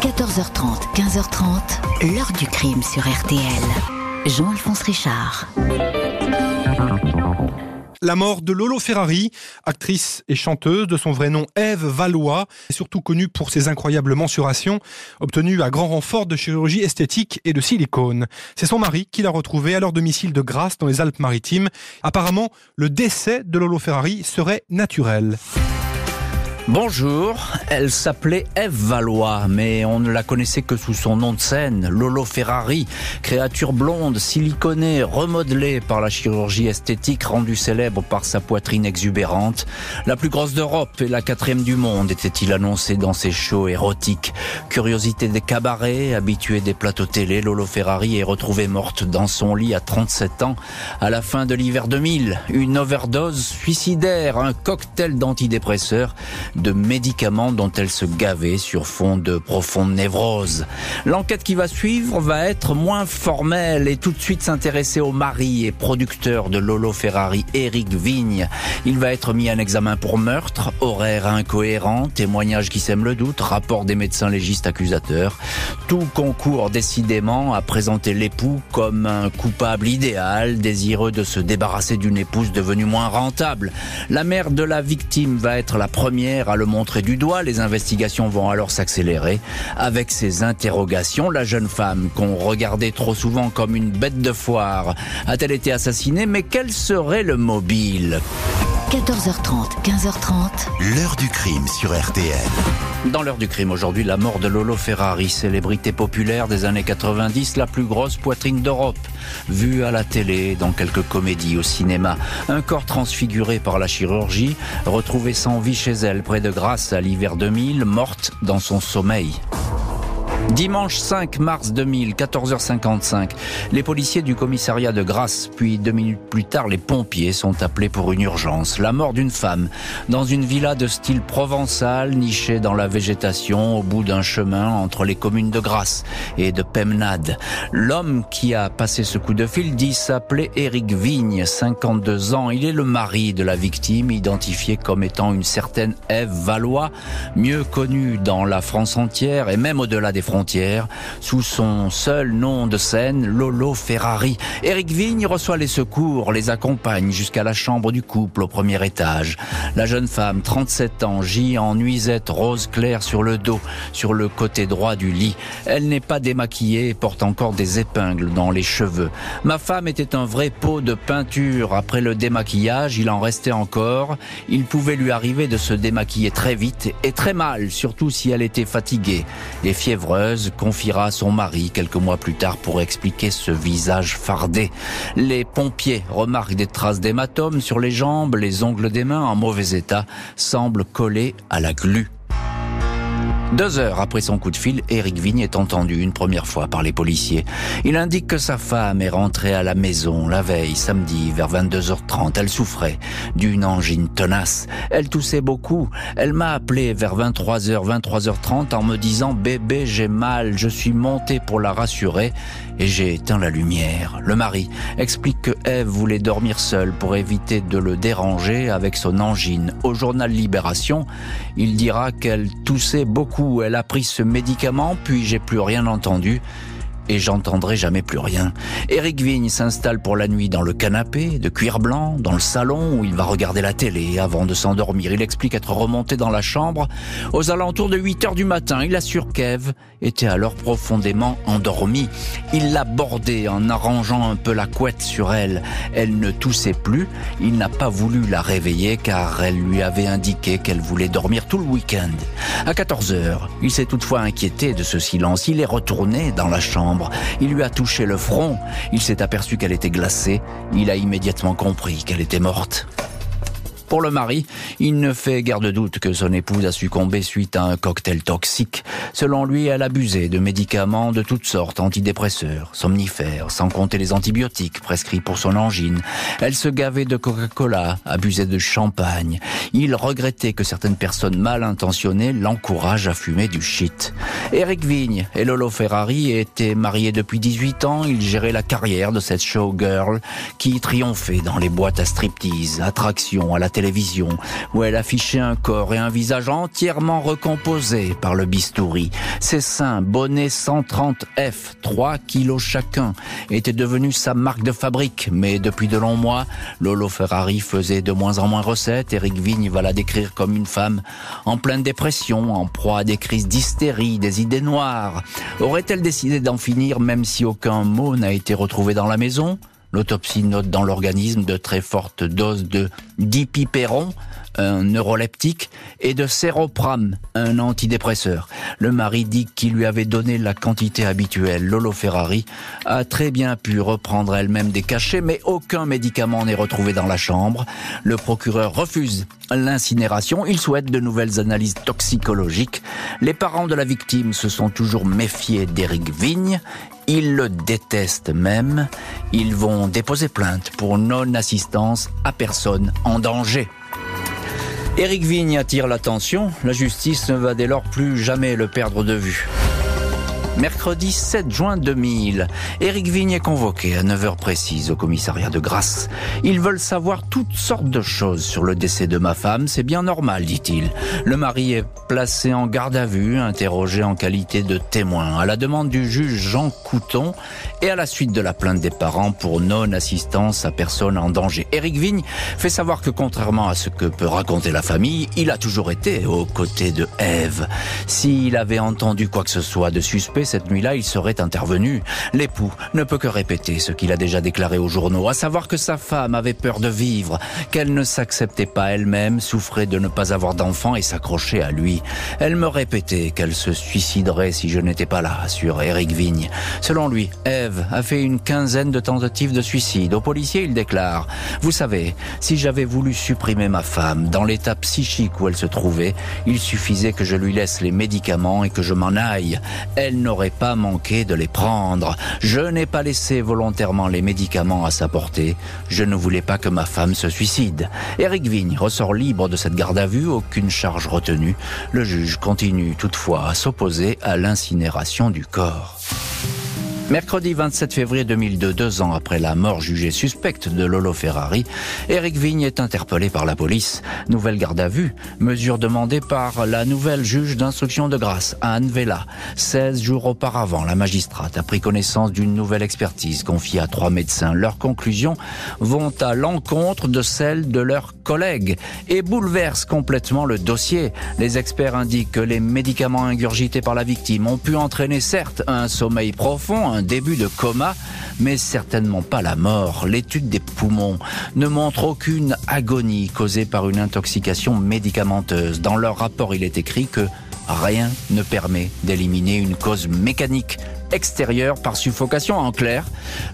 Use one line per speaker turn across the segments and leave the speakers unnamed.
14h30, 15h30, l'heure du crime sur RTL. Jean-Alphonse Richard.
La mort de Lolo Ferrari, actrice et chanteuse de son vrai nom Ève Valois, surtout connue pour ses incroyables mensurations obtenues à grand renfort de chirurgie esthétique et de silicone. C'est son mari qui l'a retrouvée à leur domicile de Grasse dans les Alpes-Maritimes. Apparemment, le décès de Lolo Ferrari serait naturel.
Bonjour, elle s'appelait Eve Valois, mais on ne la connaissait que sous son nom de scène, Lolo Ferrari, créature blonde, siliconée, remodelée par la chirurgie esthétique, rendue célèbre par sa poitrine exubérante. La plus grosse d'Europe et la quatrième du monde, était-il annoncé dans ses shows érotiques. Curiosité des cabarets, habituée des plateaux télé, Lolo Ferrari est retrouvée morte dans son lit à 37 ans, à la fin de l'hiver 2000. Une overdose suicidaire, un cocktail d'antidépresseurs de médicaments dont elle se gavait sur fond de profonde névrose. L'enquête qui va suivre va être moins formelle et tout de suite s'intéresser au mari et producteur de Lolo Ferrari, Eric Vigne. Il va être mis en examen pour meurtre, horaire incohérent, témoignage qui sème le doute, rapport des médecins légistes accusateurs. Tout concourt décidément à présenter l'époux comme un coupable idéal, désireux de se débarrasser d'une épouse devenue moins rentable. La mère de la victime va être la première à le montrer du doigt. Les investigations vont alors s'accélérer. Avec ces interrogations, la jeune femme qu'on regardait trop souvent comme une bête de foire a-t-elle été assassinée? Mais quel serait le mobile?
14h30, 15h30.
L'heure du crime sur RTL.
Dans l'heure du crime aujourd'hui, la mort de Lolo Ferrari, célébrité populaire des années 90, la plus grosse poitrine d'Europe, vue à la télé, dans quelques comédies au cinéma. Un corps transfiguré par la chirurgie, retrouvé sans vie chez elle près de Grasse à l'hiver 2000, morte dans son sommeil. Dimanche 5 mars 2000, 14h55, les policiers du commissariat de Grasse, puis deux minutes plus tard, les pompiers sont appelés pour une urgence. La mort d'une femme dans une villa de style provençal, nichée dans la végétation au bout d'un chemin entre les communes de Grasse et de Pemnade. L'homme qui a passé ce coup de fil dit s'appeler Éric Vigne, 52 ans. Il est le mari de la victime, identifié comme étant une certaine Ève Valois, mieux connue dans la France entière et même au-delà des frontières sous son seul nom de scène, Lolo Ferrari. Eric Vigne reçoit les secours, les accompagne jusqu'à la chambre du couple au premier étage. La jeune femme, 37 ans, gît en nuisette rose claire sur le dos, sur le côté droit du lit. Elle n'est pas démaquillée et porte encore des épingles dans les cheveux. Ma femme était un vrai pot de peinture. Après le démaquillage, il en restait encore. Il pouvait lui arriver de se démaquiller très vite et très mal, surtout si elle était fatiguée et confiera à son mari quelques mois plus tard pour expliquer ce visage fardé. Les pompiers remarquent des traces d'hématomes sur les jambes, les ongles des mains en mauvais état semblent collés à la glu. Deux heures après son coup de fil, Eric Vigne est entendu une première fois par les policiers. Il indique que sa femme est rentrée à la maison la veille, samedi, vers 22h30. Elle souffrait d'une angine tenace. Elle toussait beaucoup. Elle m'a appelé vers 23h, 23h30 en me disant bébé, j'ai mal. Je suis monté pour la rassurer et j'ai éteint la lumière. Le mari explique que Eve voulait dormir seule pour éviter de le déranger avec son angine. Au journal Libération, il dira qu'elle toussait beaucoup elle a pris ce médicament, puis j'ai plus rien entendu et j'entendrai jamais plus rien. Eric Vigne s'installe pour la nuit dans le canapé de cuir blanc, dans le salon où il va regarder la télé avant de s'endormir. Il explique être remonté dans la chambre aux alentours de 8 heures du matin. Il assure qu'Eve était alors profondément endormie. Il l'a bordée en arrangeant un peu la couette sur elle. Elle ne toussait plus. Il n'a pas voulu la réveiller car elle lui avait indiqué qu'elle voulait dormir tout le week-end. À 14 heures, il s'est toutefois inquiété de ce silence. Il est retourné dans la chambre il lui a touché le front. Il s'est aperçu qu'elle était glacée. Il a immédiatement compris qu'elle était morte. Pour le mari, il ne fait guère de doute que son épouse a succombé suite à un cocktail toxique. Selon lui, elle abusait de médicaments de toutes sortes, antidépresseurs, somnifères, sans compter les antibiotiques prescrits pour son angine. Elle se gavait de Coca-Cola, abusait de champagne. Il regrettait que certaines personnes mal intentionnées l'encouragent à fumer du shit. Eric Vigne et Lolo Ferrari étaient mariés depuis 18 ans. Ils géraient la carrière de cette showgirl qui triomphait dans les boîtes à striptease, attractions à la télévision, où elle affichait un corps et un visage entièrement recomposés par le bistouri. Ses seins, bonnets 130F, 3 kilos chacun, étaient devenus sa marque de fabrique. Mais depuis de longs mois, Lolo Ferrari faisait de moins en moins recette. Eric Vigne va la décrire comme une femme en pleine dépression, en proie à des crises d'hystérie, des idées noires. Aurait-elle décidé d'en finir même si aucun mot n'a été retrouvé dans la maison? L'autopsie note dans l'organisme de très fortes doses de dipyperon, un neuroleptique, et de séropram, un antidépresseur. Le mari dit qu'il lui avait donné la quantité habituelle. Lolo Ferrari a très bien pu reprendre elle-même des cachets, mais aucun médicament n'est retrouvé dans la chambre. Le procureur refuse l'incinération. Il souhaite de nouvelles analyses toxicologiques. Les parents de la victime se sont toujours méfiés d'Éric Vigne. Ils le détestent même. Ils vont déposer plainte pour non-assistance à personne en danger. Éric Vigne attire l'attention. La justice ne va dès lors plus jamais le perdre de vue. Mercredi 7 juin 2000, Éric Vigne est convoqué à 9h précises au commissariat de Grasse. Ils veulent savoir toutes sortes de choses sur le décès de ma femme, c'est bien normal, dit-il. Le mari est placé en garde à vue, interrogé en qualité de témoin, à la demande du juge Jean Couton et à la suite de la plainte des parents pour non-assistance à personne en danger. Éric Vigne fait savoir que contrairement à ce que peut raconter la famille, il a toujours été aux côtés de Ève. S'il avait entendu quoi que ce soit de suspect, cette nuit-là, il serait intervenu. L'époux ne peut que répéter ce qu'il a déjà déclaré aux journaux, à savoir que sa femme avait peur de vivre, qu'elle ne s'acceptait pas elle-même, souffrait de ne pas avoir d'enfant et s'accrochait à lui. Elle me répétait qu'elle se suiciderait si je n'étais pas là, assure Eric Vigne. Selon lui, Eve a fait une quinzaine de tentatives de suicide. Au policier, il déclare Vous savez, si j'avais voulu supprimer ma femme dans l'état psychique où elle se trouvait, il suffisait que je lui laisse les médicaments et que je m'en aille. Elle n'aurait pas manqué de les prendre. Je n'ai pas laissé volontairement les médicaments à sa portée. Je ne voulais pas que ma femme se suicide. Eric Vigne ressort libre de cette garde à vue, aucune charge retenue. Le juge continue toutefois à s'opposer à l'incinération du corps. Mercredi 27 février 2002, deux ans après la mort jugée suspecte de Lolo Ferrari, Eric Vigne est interpellé par la police. Nouvelle garde à vue, mesure demandée par la nouvelle juge d'instruction de grâce, Anne Vella. 16 jours auparavant, la magistrate a pris connaissance d'une nouvelle expertise confiée à trois médecins. Leurs conclusions vont à l'encontre de celles de leurs collègues et bouleversent complètement le dossier. Les experts indiquent que les médicaments ingurgités par la victime ont pu entraîner certes un sommeil profond, début de coma, mais certainement pas la mort. L'étude des poumons ne montre aucune agonie causée par une intoxication médicamenteuse. Dans leur rapport, il est écrit que rien ne permet d'éliminer une cause mécanique extérieure par suffocation. En clair,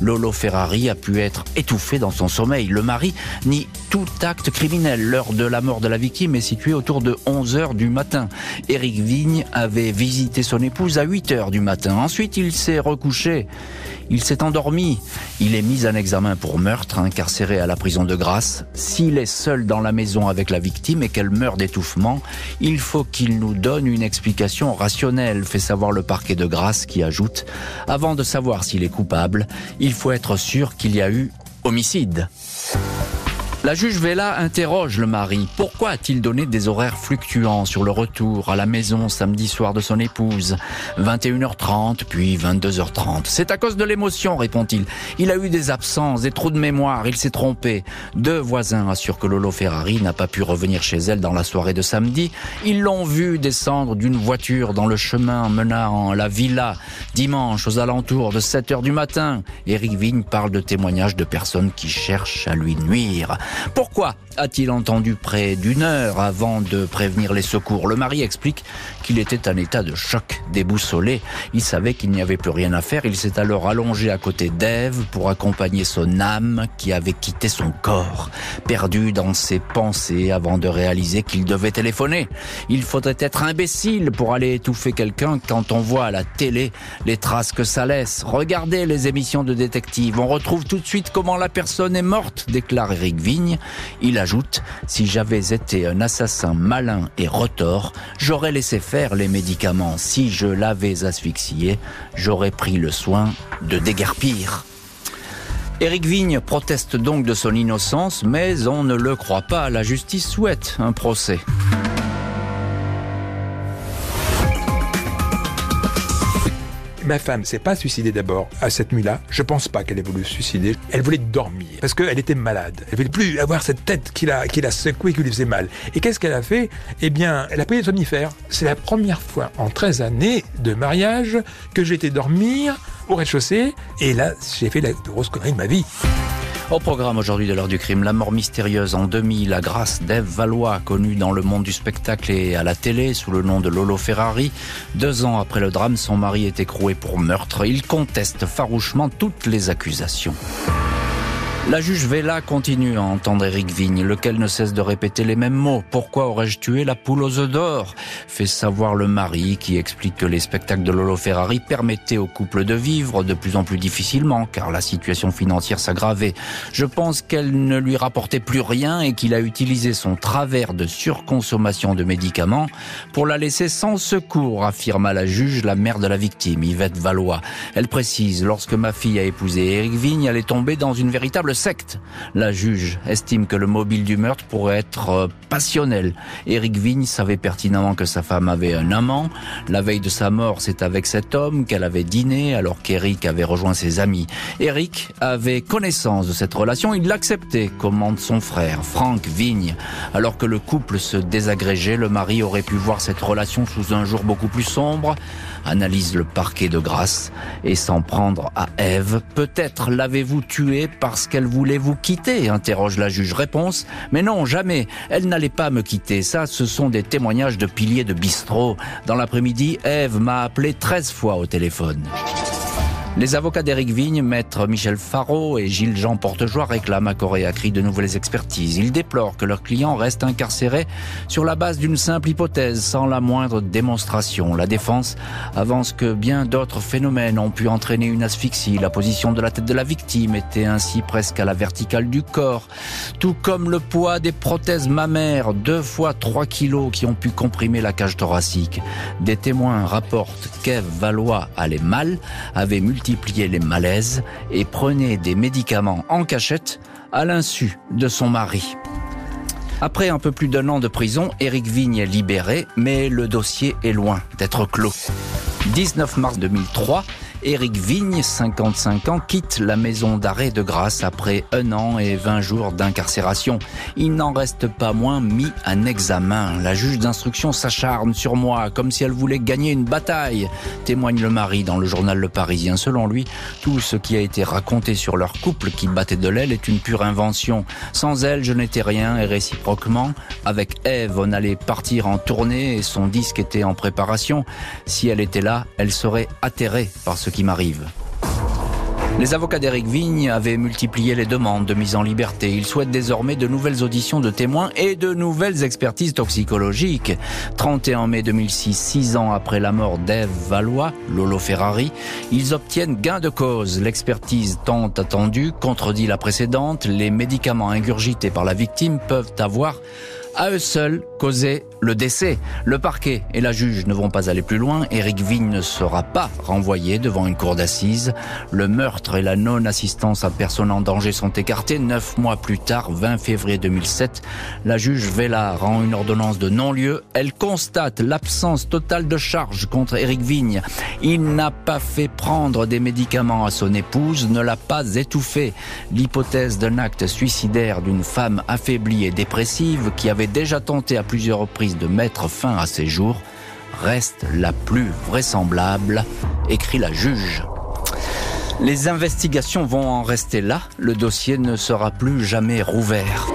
Lolo Ferrari a pu être étouffé dans son sommeil. Le mari nie tout acte criminel. L'heure de la mort de la victime est située autour de 11 heures du matin. Éric Vigne avait visité son épouse à 8 heures du matin. Ensuite, il s'est recouché. Il s'est endormi. Il est mis en examen pour meurtre, incarcéré à la prison de Grasse. S'il est seul dans la maison avec la victime et qu'elle meurt d'étouffement, il faut qu'il nous donne une explication rationnelle, fait savoir le parquet de Grasse qui ajoute, avant de savoir s'il est coupable, il faut être sûr qu'il y a eu homicide. La juge Vella interroge le mari. Pourquoi a-t-il donné des horaires fluctuants sur le retour à la maison samedi soir de son épouse? 21h30 puis 22h30. C'est à cause de l'émotion, répond-il. Il a eu des absences, des trous de mémoire, il s'est trompé. Deux voisins assurent que Lolo Ferrari n'a pas pu revenir chez elle dans la soirée de samedi. Ils l'ont vu descendre d'une voiture dans le chemin menant à la villa dimanche aux alentours de 7h du matin. Eric Vigne parle de témoignages de personnes qui cherchent à lui nuire. Pourquoi a-t-il entendu près d'une heure avant de prévenir les secours Le mari explique qu'il était en état de choc, déboussolé. Il savait qu'il n'y avait plus rien à faire. Il s'est alors allongé à côté d'Ève pour accompagner son âme qui avait quitté son corps, perdu dans ses pensées avant de réaliser qu'il devait téléphoner. Il faudrait être imbécile pour aller étouffer quelqu'un quand on voit à la télé les traces que ça laisse. Regardez les émissions de détectives. On retrouve tout de suite comment la personne est morte, déclare Eric Vigne. Il ajoute, si j'avais été un assassin malin et retors, j'aurais laissé faire les médicaments. Si je l'avais asphyxié, j'aurais pris le soin de déguerpir. Éric Vigne proteste donc de son innocence, mais on ne le croit pas. La justice souhaite un procès.
Ma femme s'est pas suicidée d'abord à cette nuit-là. Je pense pas qu'elle ait voulu se suicider. Elle voulait dormir parce qu'elle était malade. Elle voulait plus avoir cette tête qui la, qui la secouée, qui lui faisait mal. Et qu'est-ce qu'elle a fait? Eh bien, elle a pris des somnifères. C'est la première fois en 13 années de mariage que j'ai été dormir au rez-de-chaussée. Et là, j'ai fait la grosse connerie de ma vie.
Au programme aujourd'hui de l'heure du crime, la mort mystérieuse en demi, la grâce d'Ève Valois, connue dans le monde du spectacle et à la télé sous le nom de Lolo Ferrari. Deux ans après le drame, son mari est écroué pour meurtre. Il conteste farouchement toutes les accusations. La juge Vella continue à entendre Eric Vigne, lequel ne cesse de répéter les mêmes mots. Pourquoi aurais-je tué la poule aux œufs d'or? Fait savoir le mari qui explique que les spectacles de Lolo Ferrari permettaient au couple de vivre de plus en plus difficilement car la situation financière s'aggravait. Je pense qu'elle ne lui rapportait plus rien et qu'il a utilisé son travers de surconsommation de médicaments pour la laisser sans secours, affirma la juge, la mère de la victime, Yvette Valois. Elle précise, lorsque ma fille a épousé Eric Vigne, elle est tombée dans une véritable secte. La juge estime que le mobile du meurtre pourrait être euh, passionnel. Éric Vigne savait pertinemment que sa femme avait un amant. La veille de sa mort, c'est avec cet homme qu'elle avait dîné alors qu'Éric avait rejoint ses amis. Éric avait connaissance de cette relation, il l'acceptait, commande son frère, Franck Vigne. Alors que le couple se désagrégeait, le mari aurait pu voir cette relation sous un jour beaucoup plus sombre analyse le parquet de grâce et s'en prendre à Ève. Peut-être l'avez-vous tuée parce qu'elle voulait vous quitter interroge la juge. Réponse Mais non, jamais. Elle n'allait pas me quitter. Ça, ce sont des témoignages de piliers de bistrot. Dans l'après-midi, Ève m'a appelé 13 fois au téléphone. Les avocats d'Éric Vigne, maître Michel Faro et Gilles-Jean Portejoie réclament à Corée cri de nouvelles expertises. Ils déplorent que leur client reste incarcéré sur la base d'une simple hypothèse, sans la moindre démonstration. La défense avance que bien d'autres phénomènes ont pu entraîner une asphyxie. La position de la tête de la victime était ainsi presque à la verticale du corps, tout comme le poids des prothèses mammaires, deux fois trois kilos qui ont pu comprimer la cage thoracique. Des témoins rapportent qu'Ève Valois allait mal, avait multiplié multipliait les malaises et prenait des médicaments en cachette à l'insu de son mari. Après un peu plus d'un an de prison, Éric Vigne est libéré, mais le dossier est loin d'être clos. 19 mars 2003, Éric Vigne, 55 ans, quitte la maison d'arrêt de grâce après un an et 20 jours d'incarcération. Il n'en reste pas moins mis un examen. La juge d'instruction s'acharne sur moi comme si elle voulait gagner une bataille, témoigne le mari dans le journal Le Parisien. Selon lui, tout ce qui a été raconté sur leur couple qui battait de l'aile est une pure invention. Sans elle, je n'étais rien et réciproquement. Avec Eve, on allait partir en tournée et son disque était en préparation. Si elle était là, elle serait atterrée par ce qui m'arrive. Les avocats d'Éric Vigne avaient multiplié les demandes de mise en liberté. Ils souhaitent désormais de nouvelles auditions de témoins et de nouvelles expertises toxicologiques. 31 mai 2006, six ans après la mort d'Ève Valois, Lolo Ferrari, ils obtiennent gain de cause. L'expertise tant attendue contredit la précédente. Les médicaments ingurgités par la victime peuvent avoir à eux seuls causer le décès. Le parquet et la juge ne vont pas aller plus loin. Éric Vigne ne sera pas renvoyé devant une cour d'assises. Le meurtre et la non-assistance à personne en danger sont écartés. Neuf mois plus tard, 20 février 2007, la juge Vella rend une ordonnance de non-lieu. Elle constate l'absence totale de charge contre Éric Vigne. Il n'a pas fait prendre des médicaments à son épouse, ne l'a pas étouffé. L'hypothèse d'un acte suicidaire d'une femme affaiblie et dépressive qui avait déjà tenté à plusieurs reprises de mettre fin à ses jours reste la plus vraisemblable, écrit la juge. Les investigations vont en rester là, le dossier ne sera plus jamais rouvert.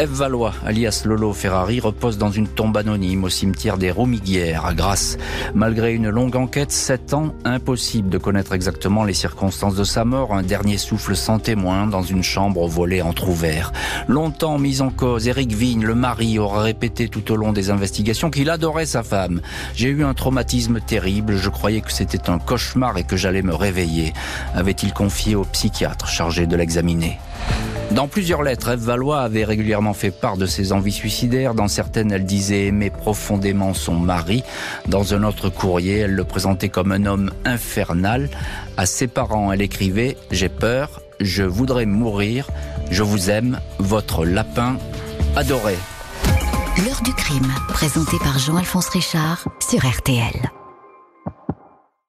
Eve Valois, alias Lolo Ferrari, repose dans une tombe anonyme au cimetière des Romiguières à Grasse. Malgré une longue enquête, sept ans, impossible de connaître exactement les circonstances de sa mort. Un dernier souffle sans témoin dans une chambre au volet entrouvert. Longtemps mis en cause, Eric Vigne, le mari, aura répété tout au long des investigations qu'il adorait sa femme. J'ai eu un traumatisme terrible, je croyais que c'était un cauchemar et que j'allais me réveiller, avait-il confié au psychiatre chargé de l'examiner. Dans plusieurs lettres, Eve Valois avait régulièrement fait part de ses envies suicidaires. Dans certaines, elle disait aimer profondément son mari. Dans un autre courrier, elle le présentait comme un homme infernal. À ses parents, elle écrivait ⁇ J'ai peur, Je voudrais mourir. Je vous aime, votre lapin adoré.
L'heure du crime, présenté par Jean-Alphonse Richard sur RTL.